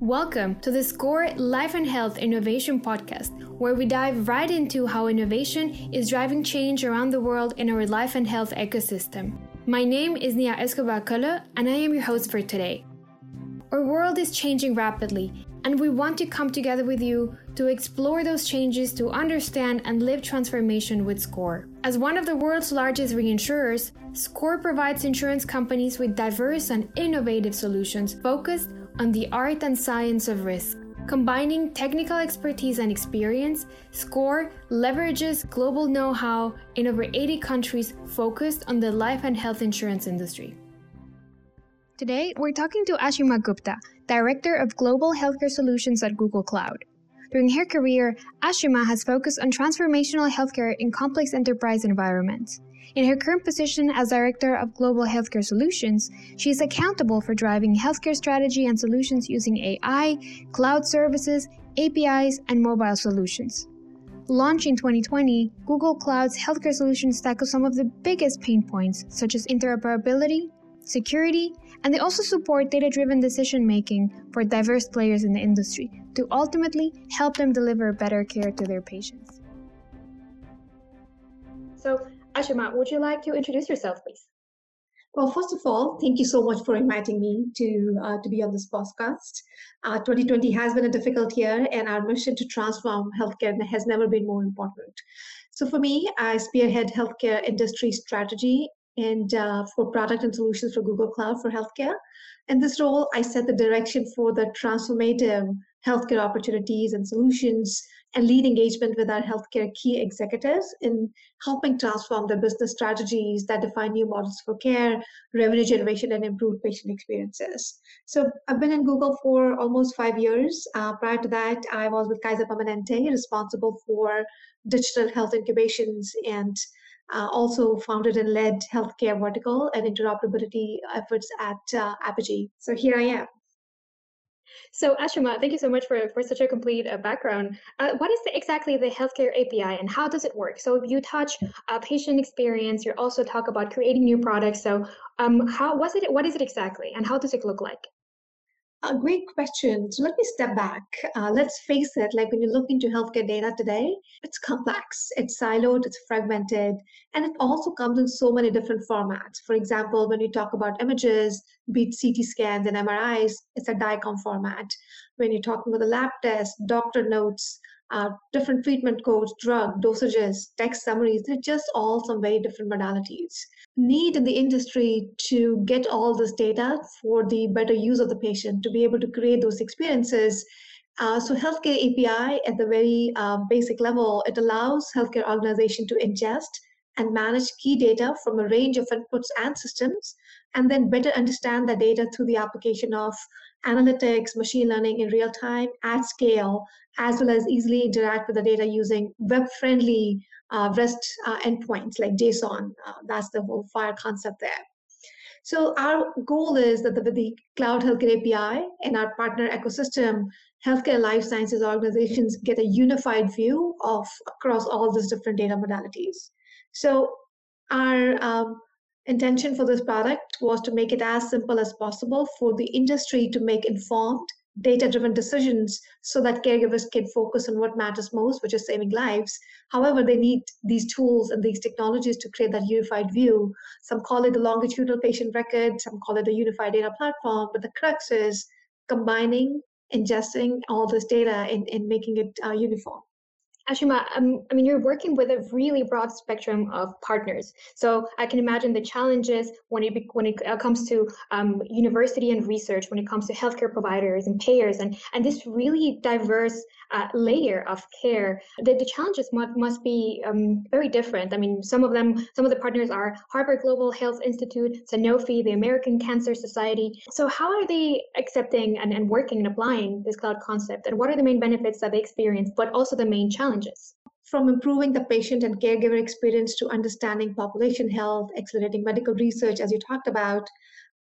Welcome to the SCOR Life and Health Innovation Podcast, where we dive right into how innovation is driving change around the world in our life and health ecosystem. My name is Nia Escobar Kölle, and I am your host for today. Our world is changing rapidly, and we want to come together with you to explore those changes to understand and live transformation with SCOR. As one of the world's largest reinsurers, SCOR provides insurance companies with diverse and innovative solutions focused on the art and science of risk. Combining technical expertise and experience, SCOR leverages global know how in over 80 countries focused on the life and health insurance industry. Today, we're talking to Ashima Gupta, Director of Global Healthcare Solutions at Google Cloud. During her career, Ashima has focused on transformational healthcare in complex enterprise environments. In her current position as Director of Global Healthcare Solutions, she is accountable for driving healthcare strategy and solutions using AI, cloud services, APIs, and mobile solutions. Launched in 2020, Google Cloud's healthcare solutions tackle some of the biggest pain points, such as interoperability, security, and they also support data driven decision making for diverse players in the industry to ultimately help them deliver better care to their patients. So, Ashima, would you like to introduce yourself, please? Well, first of all, thank you so much for inviting me to uh, to be on this podcast. Uh, 2020 has been a difficult year, and our mission to transform healthcare has never been more important. So, for me, I spearhead healthcare industry strategy and uh, for product and solutions for Google Cloud for healthcare. In this role, I set the direction for the transformative healthcare opportunities and solutions and lead engagement with our healthcare key executives in helping transform their business strategies that define new models for care, revenue generation, and improved patient experiences. So I've been in Google for almost five years. Uh, prior to that, I was with Kaiser Permanente, responsible for digital health incubations and uh, also founded and led healthcare vertical and interoperability efforts at uh, Apigee. So here I am. So Ashima, thank you so much for, for such a complete uh, background. Uh, what is the, exactly the healthcare API and how does it work? So you touch uh, patient experience, you also talk about creating new products. So um, how was it? What is it exactly, and how does it look like? A great question. So let me step back. Uh, let's face it, like when you look into healthcare data today, it's complex, it's siloed, it's fragmented, and it also comes in so many different formats. For example, when you talk about images, be it CT scans and MRIs, it's a DICOM format. When you're talking about the lab test, doctor notes, uh, different treatment codes, drug dosages, text summaries, they're just all some very different modalities. Need in the industry to get all this data for the better use of the patient, to be able to create those experiences. Uh, so healthcare API at the very uh, basic level, it allows healthcare organization to ingest and manage key data from a range of inputs and systems, and then better understand the data through the application of analytics, machine learning in real time at scale, as well as easily interact with the data using web-friendly uh, REST uh, endpoints like JSON. Uh, that's the whole FHIR concept there. So our goal is that the, with the Cloud Healthcare API and our partner ecosystem, healthcare life sciences organizations get a unified view of across all these different data modalities. So our um, intention for this product was to make it as simple as possible for the industry to make informed data driven decisions so that caregivers can focus on what matters most which is saving lives. However they need these tools and these technologies to create that unified view. Some call it the longitudinal patient record some call it the unified data platform but the crux is combining ingesting all this data and, and making it uh, uniform Ashima, um, I mean, you're working with a really broad spectrum of partners. So I can imagine the challenges when it when it uh, comes to um, university and research, when it comes to healthcare providers and payers, and and this really diverse uh, layer of care. The, the challenges must must be um, very different. I mean, some of them, some of the partners are Harvard Global Health Institute, Sanofi, the American Cancer Society. So how are they accepting and, and working and applying this cloud concept, and what are the main benefits that they experience, but also the main challenges? Challenges? From improving the patient and caregiver experience to understanding population health, accelerating medical research, as you talked about,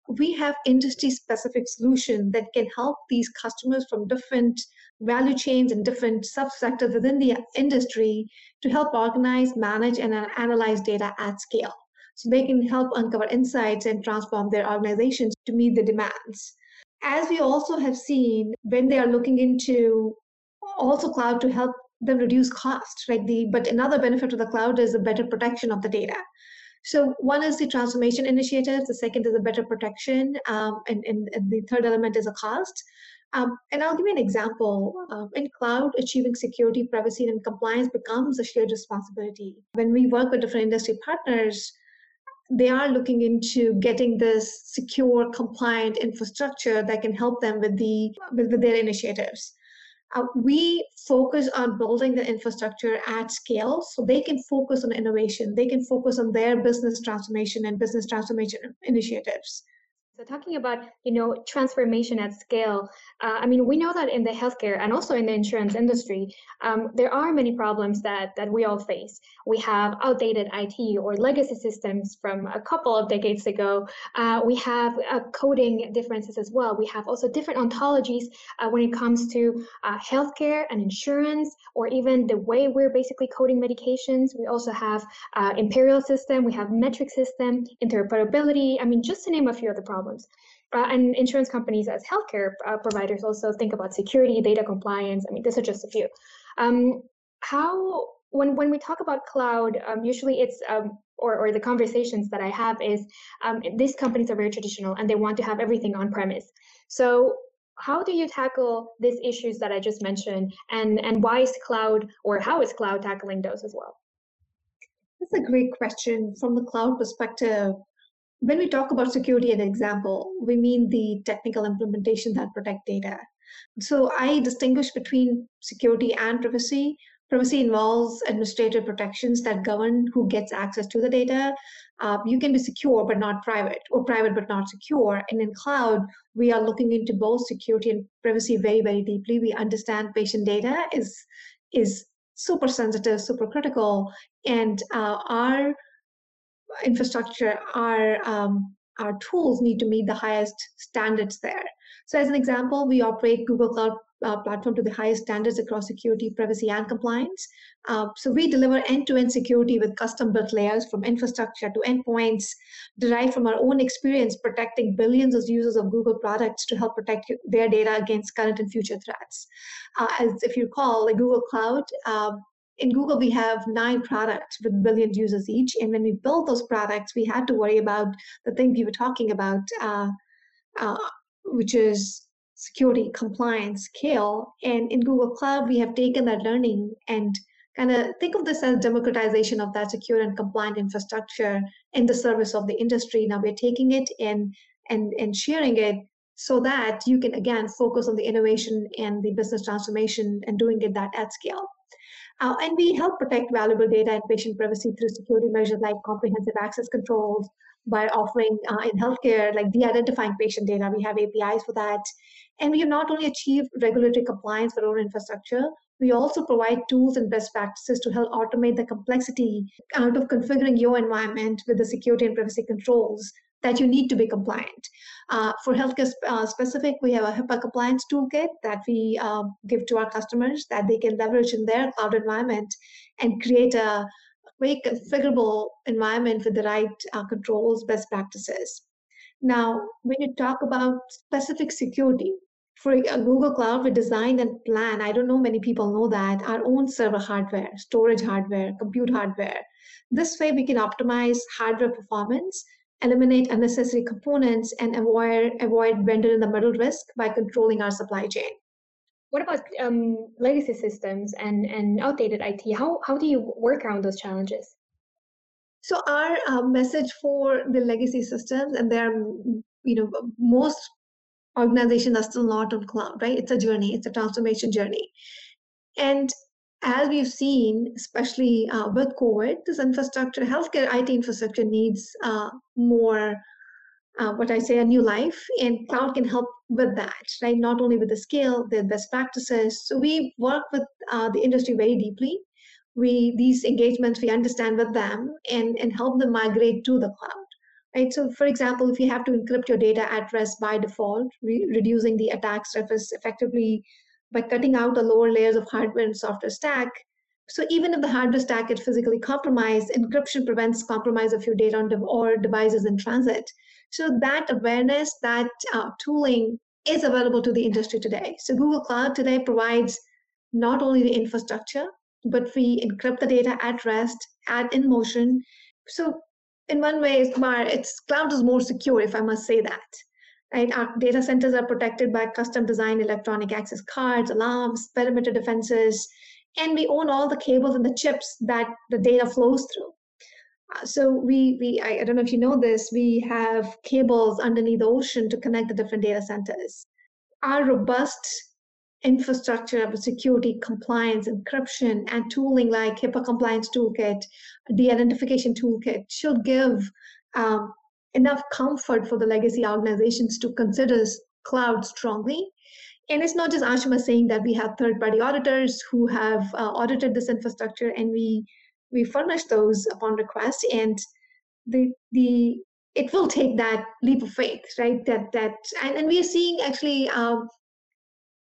we have industry specific solution that can help these customers from different value chains and different subsectors within the industry to help organize, manage, and analyze data at scale. So they can help uncover insights and transform their organizations to meet the demands. as we also have seen when they are looking into also cloud to help them reduce cost, right? The but another benefit of the cloud is a better protection of the data. So one is the transformation initiative. The second is a better protection, um, and, and, and, the third element is a cost. Um, and I'll give you an example. Um, in cloud, achieving security, privacy, and compliance becomes a shared responsibility. When we work with different industry partners, they are looking into getting this secure, compliant infrastructure that can help them with the with, with their initiatives. Uh, we focus on building the infrastructure at scale so they can focus on innovation. They can focus on their business transformation and business transformation initiatives. So talking about you know transformation at scale, uh, I mean we know that in the healthcare and also in the insurance industry, um, there are many problems that that we all face. We have outdated IT or legacy systems from a couple of decades ago. Uh, we have uh, coding differences as well. We have also different ontologies uh, when it comes to uh, healthcare and insurance, or even the way we're basically coding medications. We also have uh, imperial system. We have metric system, interoperability. I mean, just to name a few of the problems problems. Uh, and insurance companies as healthcare uh, providers also think about security, data compliance. I mean, these are just a few. Um, how, when, when we talk about cloud, um, usually it's, um, or, or the conversations that I have is um, these companies are very traditional and they want to have everything on premise. So how do you tackle these issues that I just mentioned and, and why is cloud or how is cloud tackling those as well? That's a great question. From the cloud perspective, when we talk about security, an example, we mean the technical implementation that protect data. So I distinguish between security and privacy. Privacy involves administrative protections that govern who gets access to the data. Uh, you can be secure but not private, or private but not secure. And in cloud, we are looking into both security and privacy very, very deeply. We understand patient data is is super sensitive, super critical, and uh, our infrastructure, our um, our tools need to meet the highest standards there. So, as an example, we operate Google Cloud uh, Platform to the highest standards across security, privacy, and compliance. Uh, so, we deliver end to end security with custom built layers from infrastructure to endpoints, derived from our own experience protecting billions of users of Google products to help protect their data against current and future threats. Uh, as if you recall, like Google Cloud, uh, in Google, we have nine products with billion users each. And when we built those products, we had to worry about the thing you were talking about, uh, uh, which is security, compliance, scale. And in Google Cloud, we have taken that learning and kind of think of this as democratization of that secure and compliant infrastructure in the service of the industry. Now we're taking it and and and sharing it so that you can again focus on the innovation and the business transformation and doing it that at scale. Uh, and we help protect valuable data and patient privacy through security measures like comprehensive access controls by offering uh, in healthcare, like de-identifying patient data. We have APIs for that. And we have not only achieved regulatory compliance for our infrastructure, we also provide tools and best practices to help automate the complexity out of configuring your environment with the security and privacy controls that you need to be compliant. Uh, for healthcare uh, specific, we have a HIPAA compliance toolkit that we uh, give to our customers that they can leverage in their cloud environment and create a very configurable environment with the right uh, controls, best practices. Now, when you talk about specific security, for Google Cloud, we design and plan. I don't know many people know that our own server hardware, storage hardware, compute hardware. This way, we can optimize hardware performance eliminate unnecessary components, and avoid, avoid vendor in the middle risk by controlling our supply chain. What about um, legacy systems and, and outdated IT? How, how do you work around those challenges? So our uh, message for the legacy systems, and there, you know, most organizations are still not on cloud, right? It's a journey, it's a transformation journey. And as we've seen, especially uh, with COVID, this infrastructure, healthcare IT infrastructure needs uh, more, uh, what I say, a new life, and cloud can help with that, right? Not only with the scale, the best practices. So we work with uh, the industry very deeply. We these engagements we understand with them and and help them migrate to the cloud. Right. So, for example, if you have to encrypt your data at rest by default, re- reducing the attack surface effectively by cutting out the lower layers of hardware and software stack. So even if the hardware stack is physically compromised, encryption prevents compromise of your data on or devices in transit. So that awareness, that uh, tooling is available to the industry today. So Google Cloud today provides not only the infrastructure, but we encrypt the data at rest, at in motion. So in one way, Kumar, its cloud is more secure, if I must say that. Our data centers are protected by custom designed electronic access cards, alarms, perimeter defenses, and we own all the cables and the chips that the data flows through. Uh, so we, we I, I don't know if you know this, we have cables underneath the ocean to connect the different data centers. Our robust infrastructure of security, compliance, encryption, and tooling like HIPAA compliance toolkit, de-identification toolkit should give um, enough comfort for the legacy organizations to consider cloud strongly. And it's not just Ashima saying that we have third-party auditors who have uh, audited this infrastructure, and we we furnish those upon request, and the the it will take that leap of faith, right? That that and, and we are seeing actually um,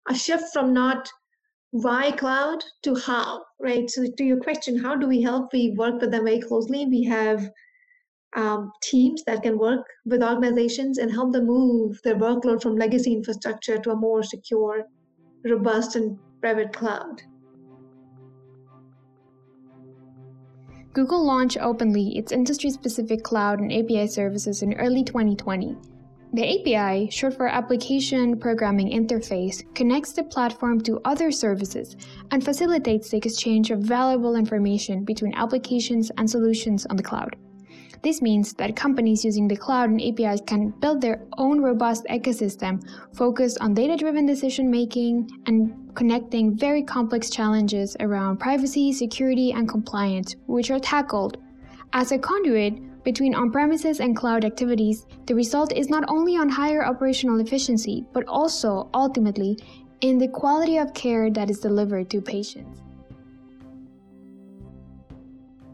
a shift from not why cloud to how, right? So to your question, how do we help? We work with them very closely. We have um, teams that can work with organizations and help them move their workload from legacy infrastructure to a more secure, robust, and private cloud. Google launched openly its industry specific cloud and API services in early 2020. The API, short for Application Programming Interface, connects the platform to other services and facilitates the exchange of valuable information between applications and solutions on the cloud. This means that companies using the cloud and APIs can build their own robust ecosystem focused on data driven decision making and connecting very complex challenges around privacy, security, and compliance, which are tackled. As a conduit, between on premises and cloud activities, the result is not only on higher operational efficiency, but also, ultimately, in the quality of care that is delivered to patients.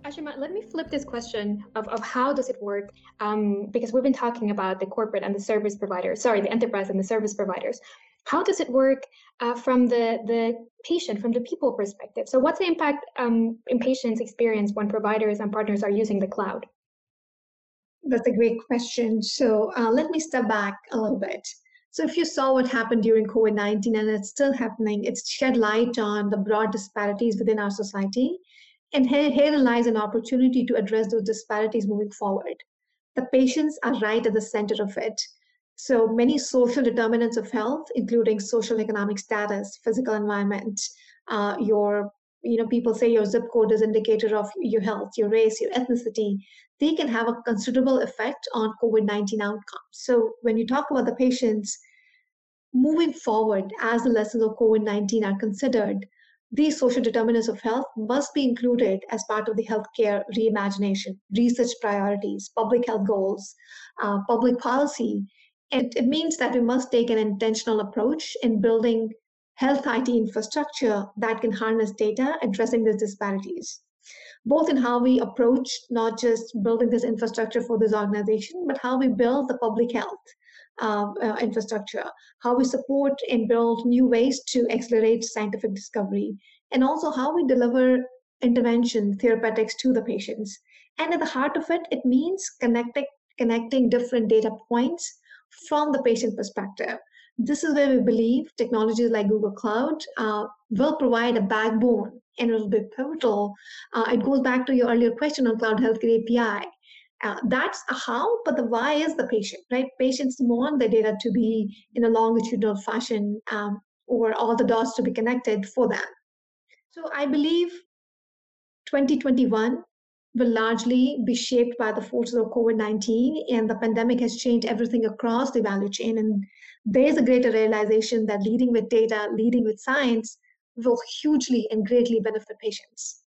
Ashima, let me flip this question of, of how does it work? Um, because we've been talking about the corporate and the service providers, sorry, the enterprise and the service providers. How does it work uh, from the, the patient, from the people perspective? So what's the impact um, in patients' experience when providers and partners are using the cloud? That's a great question. So uh, let me step back a little bit. So if you saw what happened during COVID-19 and it's still happening, it's shed light on the broad disparities within our society. And here, here lies an opportunity to address those disparities moving forward. The patients are right at the center of it. So many social determinants of health, including social economic status, physical environment, uh, your you know people say your zip code is indicator of your health your race your ethnicity they can have a considerable effect on covid-19 outcomes so when you talk about the patients moving forward as the lessons of covid-19 are considered these social determinants of health must be included as part of the healthcare reimagination research priorities public health goals uh, public policy. And it means that we must take an intentional approach in building health IT infrastructure that can harness data addressing these disparities, both in how we approach not just building this infrastructure for this organization, but how we build the public health uh, uh, infrastructure, how we support and build new ways to accelerate scientific discovery, and also how we deliver intervention therapeutics to the patients. And at the heart of it, it means connecting connecting different data points from the patient perspective this is where we believe technologies like Google Cloud uh, will provide a backbone and it will be pivotal. Uh, it goes back to your earlier question on Cloud Healthcare API. Uh, that's a how, but the why is the patient, right? Patients want the data to be in a longitudinal fashion um, or all the dots to be connected for them. So I believe 2021 will largely be shaped by the forces of COVID 19, and the pandemic has changed everything across the value chain. And there's a greater realization that leading with data, leading with science will hugely and greatly benefit patients.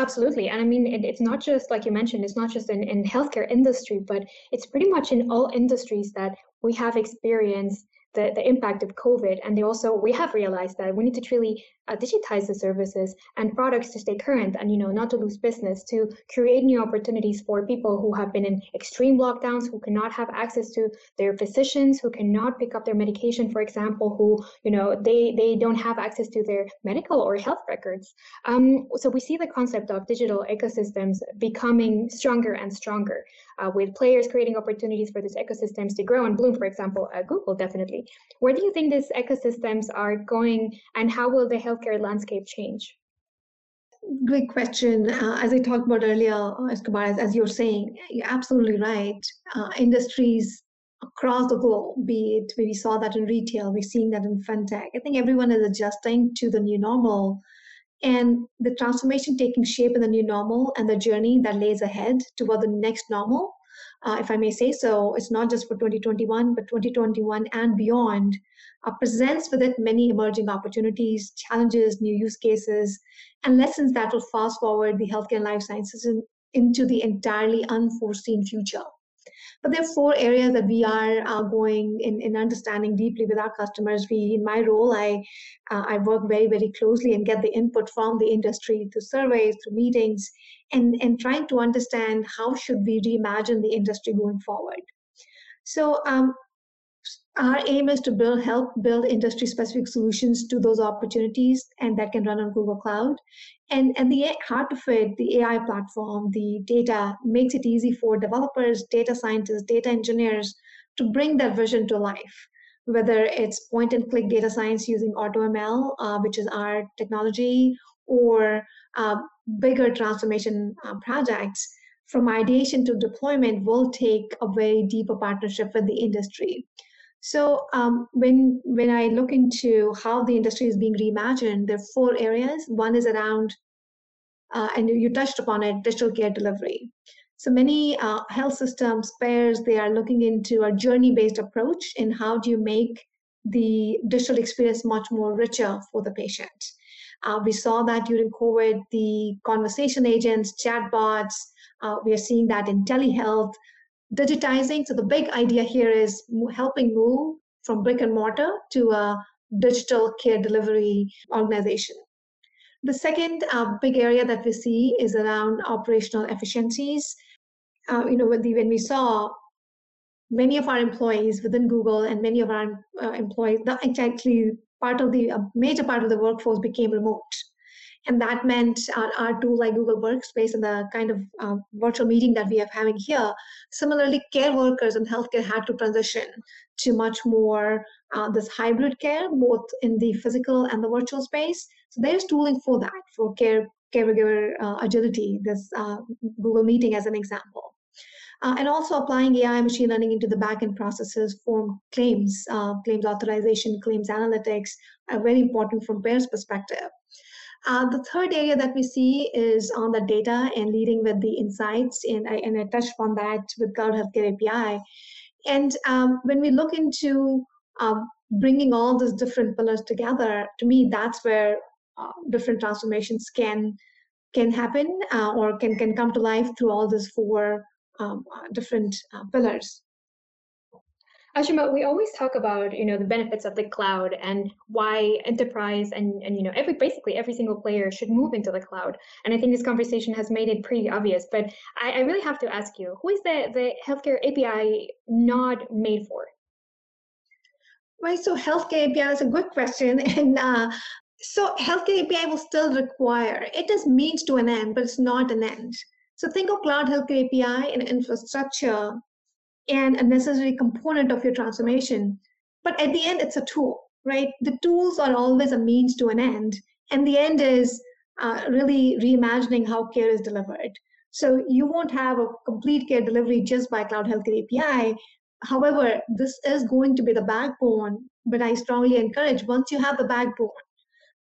Absolutely. And I mean, it, it's not just like you mentioned, it's not just in, in healthcare industry, but it's pretty much in all industries that we have experienced the, the impact of COVID. And they also, we have realized that we need to truly uh, digitize the services and products to stay current and you know not to lose business to create new opportunities for people who have been in extreme lockdowns who cannot have access to their physicians who cannot pick up their medication for example who you know they they don't have access to their medical or health records. Um, so we see the concept of digital ecosystems becoming stronger and stronger uh, with players creating opportunities for these ecosystems to grow and bloom for example uh, google definitely. Where do you think these ecosystems are going and how will the healthcare landscape change? Great question. Uh, as I talked about earlier, Escobar, as, as you're saying, you're absolutely right. Uh, industries across the globe, be it we saw that in retail, we're seeing that in fintech. I think everyone is adjusting to the new normal and the transformation taking shape in the new normal and the journey that lays ahead toward the next normal, uh, if I may say so, it's not just for 2021, but 2021 and beyond uh, presents with it many emerging opportunities, challenges, new use cases, and lessons that will fast forward the healthcare and life sciences in, into the entirely unforeseen future. But there are four areas that we are uh, going in, in understanding deeply with our customers. We, in my role, I uh, I work very very closely and get the input from the industry through surveys, through meetings, and and trying to understand how should we reimagine the industry going forward. So um, our aim is to build help build industry specific solutions to those opportunities and that can run on google cloud. And and the heart of it the ai platform the data makes it easy for developers data scientists data engineers to bring that vision to life. Whether it's point and click data science using automl uh, which is our technology or uh, bigger transformation uh, projects from ideation to deployment will take a very deeper partnership with the industry so um, when when I look into how the industry is being reimagined, there are four areas. One is around, uh, and you touched upon it, digital care delivery. So many uh, health systems, payers, they are looking into a journey-based approach in how do you make the digital experience much more richer for the patient. Uh, we saw that during COVID, the conversation agents, chatbots, uh, we are seeing that in telehealth digitizing. So the big idea here is helping move from brick and mortar to a digital care delivery organization. The second uh, big area that we see is around operational efficiencies. Uh, you know, when, the, when we saw many of our employees within Google and many of our uh, employees, actually part of the a major part of the workforce became remote. And that meant our, our tool like Google Workspace and the kind of uh, virtual meeting that we are having here. Similarly, care workers in healthcare had to transition to much more uh, this hybrid care, both in the physical and the virtual space. So there's tooling for that, for care caregiver uh, agility, this uh, Google Meeting as an example. Uh, and also applying AI machine learning into the backend processes for claims, uh, claims authorization, claims analytics are very important from payers' perspective. Uh, the third area that we see is on the data and leading with the insights, and I, and I touched on that with Cloud Healthcare API. And um, when we look into um, bringing all these different pillars together, to me, that's where uh, different transformations can can happen uh, or can can come to life through all these four um, uh, different uh, pillars. Ashima, we always talk about you know the benefits of the cloud and why enterprise and and you know every basically every single player should move into the cloud. And I think this conversation has made it pretty obvious. But I, I really have to ask you, who is the the healthcare API not made for? Right. So healthcare API is a good question, and uh, so healthcare API will still require it is means to an end, but it's not an end. So think of cloud healthcare API and infrastructure and a necessary component of your transformation. But at the end, it's a tool, right? The tools are always a means to an end. And the end is uh, really reimagining how care is delivered. So you won't have a complete care delivery just by Cloud Healthcare API. However, this is going to be the backbone, but I strongly encourage once you have the backbone,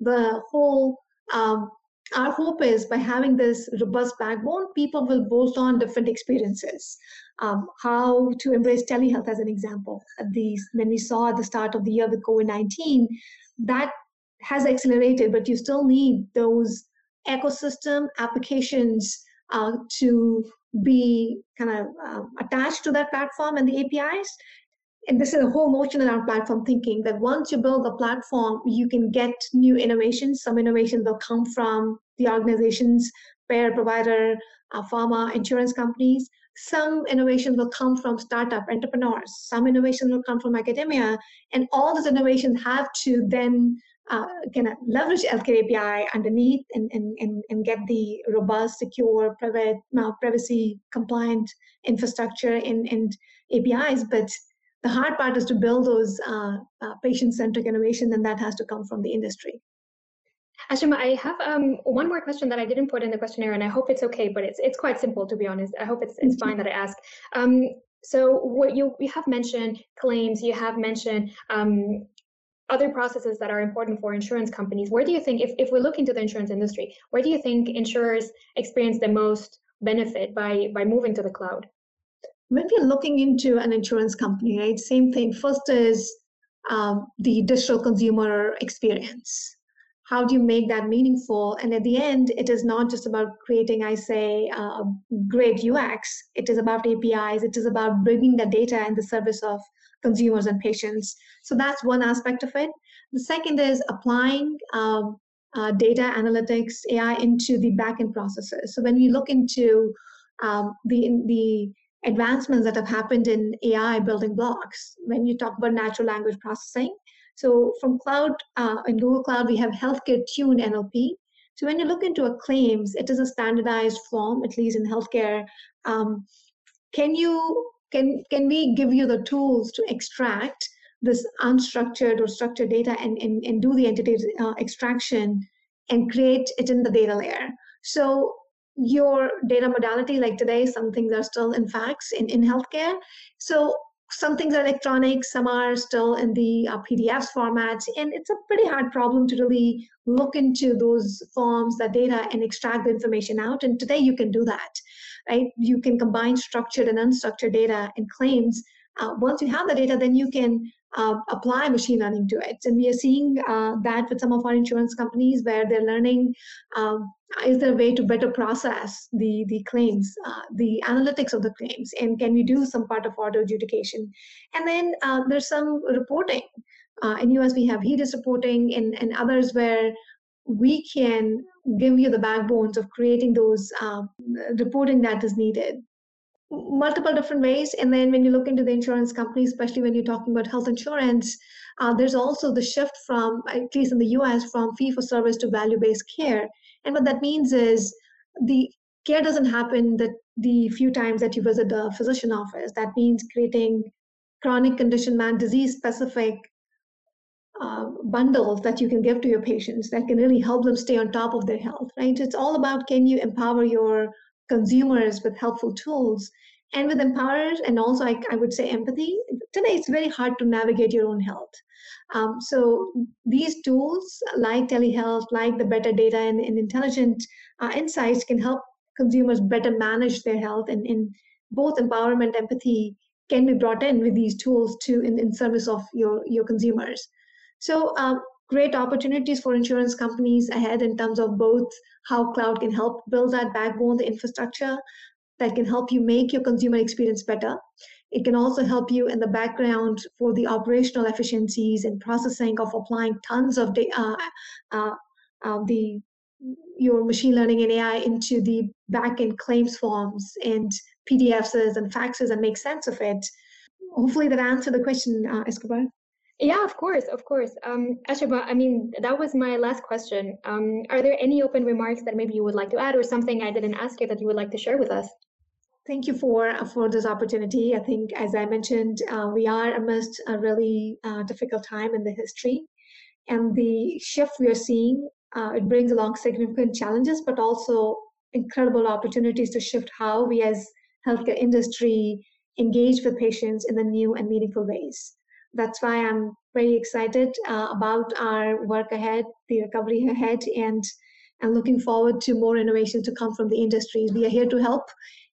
the whole um, our hope is by having this robust backbone, people will bolt on different experiences um, how to embrace telehealth as an example. These, when we saw at the start of the year with COVID 19, that has accelerated, but you still need those ecosystem applications uh, to be kind of uh, attached to that platform and the APIs. and this is a whole notion around platform thinking that once you build a platform, you can get new innovations. Some innovation will come from the organizations, payer provider, uh, pharma, insurance companies. Some innovation will come from startup entrepreneurs. Some innovation will come from academia. And all those innovations have to then uh, kind of leverage LK API underneath and, and, and, and get the robust, secure, private, uh, privacy compliant infrastructure and, and APIs. But the hard part is to build those uh, uh, patient-centric innovation, and that has to come from the industry. Ashima, I have um, one more question that I didn't put in the questionnaire, and I hope it's okay, but it's it's quite simple to be honest. I hope it's it's fine that I ask. Um, so what you you have mentioned claims, you have mentioned um, other processes that are important for insurance companies. Where do you think, if if we look into the insurance industry, where do you think insurers experience the most benefit by by moving to the cloud? when we're looking into an insurance company, right, same thing. First is um, the digital consumer experience. How do you make that meaningful? And at the end, it is not just about creating, I say, uh, great UX. It is about APIs. It is about bringing the data in the service of consumers and patients. So that's one aspect of it. The second is applying um, uh, data analytics, AI into the backend processes. So when we look into um, the the advancements that have happened in AI building blocks when you talk about natural language processing. So from cloud, uh, in Google Cloud, we have healthcare tuned NLP. So when you look into a claims, it is a standardized form, at least in healthcare. Um, can you can can we give you the tools to extract this unstructured or structured data and, and, and do the entity uh, extraction and create it in the data layer? So your data modality like today some things are still in facts in, in healthcare so some things are electronic some are still in the uh, pdf formats and it's a pretty hard problem to really look into those forms that data and extract the information out and today you can do that right you can combine structured and unstructured data and claims uh, once you have the data then you can uh, apply machine learning to it. And we are seeing uh, that with some of our insurance companies where they're learning um, is there a way to better process the, the claims, uh, the analytics of the claims, and can we do some part of auto adjudication? And then uh, there's some reporting. Uh, in US, we have HEDIS reporting and, and others where we can give you the backbones of creating those um, reporting that is needed multiple different ways. And then when you look into the insurance companies, especially when you're talking about health insurance, uh, there's also the shift from, at least in the US, from fee for service to value based care. And what that means is the care doesn't happen that the few times that you visit the physician office. That means creating chronic condition man disease specific uh, bundles that you can give to your patients that can really help them stay on top of their health right? It's all about can you empower your consumers with helpful tools and with empowerers and also I, I, would say empathy. Today it's very hard to navigate your own health um, so these tools like telehealth like the better data and, and intelligent uh, insights can help consumers better manage their health and in both empowerment empathy can be brought in with these tools to in, in service of your your consumers so um, great opportunities for insurance companies ahead in terms of both how cloud can help build that backbone, the infrastructure that can help you make your consumer experience better. It can also help you in the background for the operational efficiencies and processing of applying tons of data, uh, uh, uh, the your machine learning and AI into the backend claims forms and PDFs and faxes and make sense of it. Hopefully that answered the question, uh, Escobar. Yeah, of course, of course. Um, I mean, that was my last question. Um, are there any open remarks that maybe you would like to add or something I didn't ask you that you would like to share with us? Thank you for for this opportunity. I think, as I mentioned, uh, we are amidst a really uh, difficult time in the history, and the shift we are seeing uh, it brings along significant challenges, but also incredible opportunities to shift how we as healthcare industry engage with patients in the new and meaningful ways that's why I'm very excited uh, about our work ahead, the recovery ahead, and and looking forward to more innovation to come from the industries. We are here to help.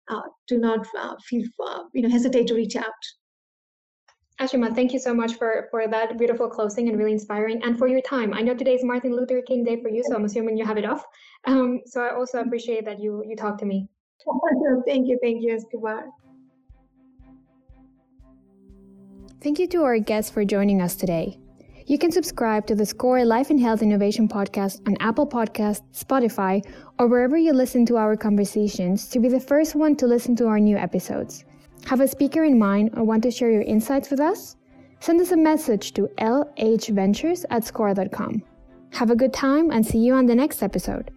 Uh, do not uh, feel uh, you know hesitate to reach out. Ashima, thank you so much for for that beautiful closing and really inspiring, and for your time. I know today is Martin Luther King Day for you, so I'm assuming you have it off. Um, so I also appreciate that you you talked to me. thank you, thank you, Escobar. Thank you to our guests for joining us today. You can subscribe to the SCOR Life and Health Innovation Podcast on Apple Podcasts, Spotify, or wherever you listen to our conversations to be the first one to listen to our new episodes. Have a speaker in mind or want to share your insights with us? Send us a message to lhventures at scor.com. Have a good time and see you on the next episode.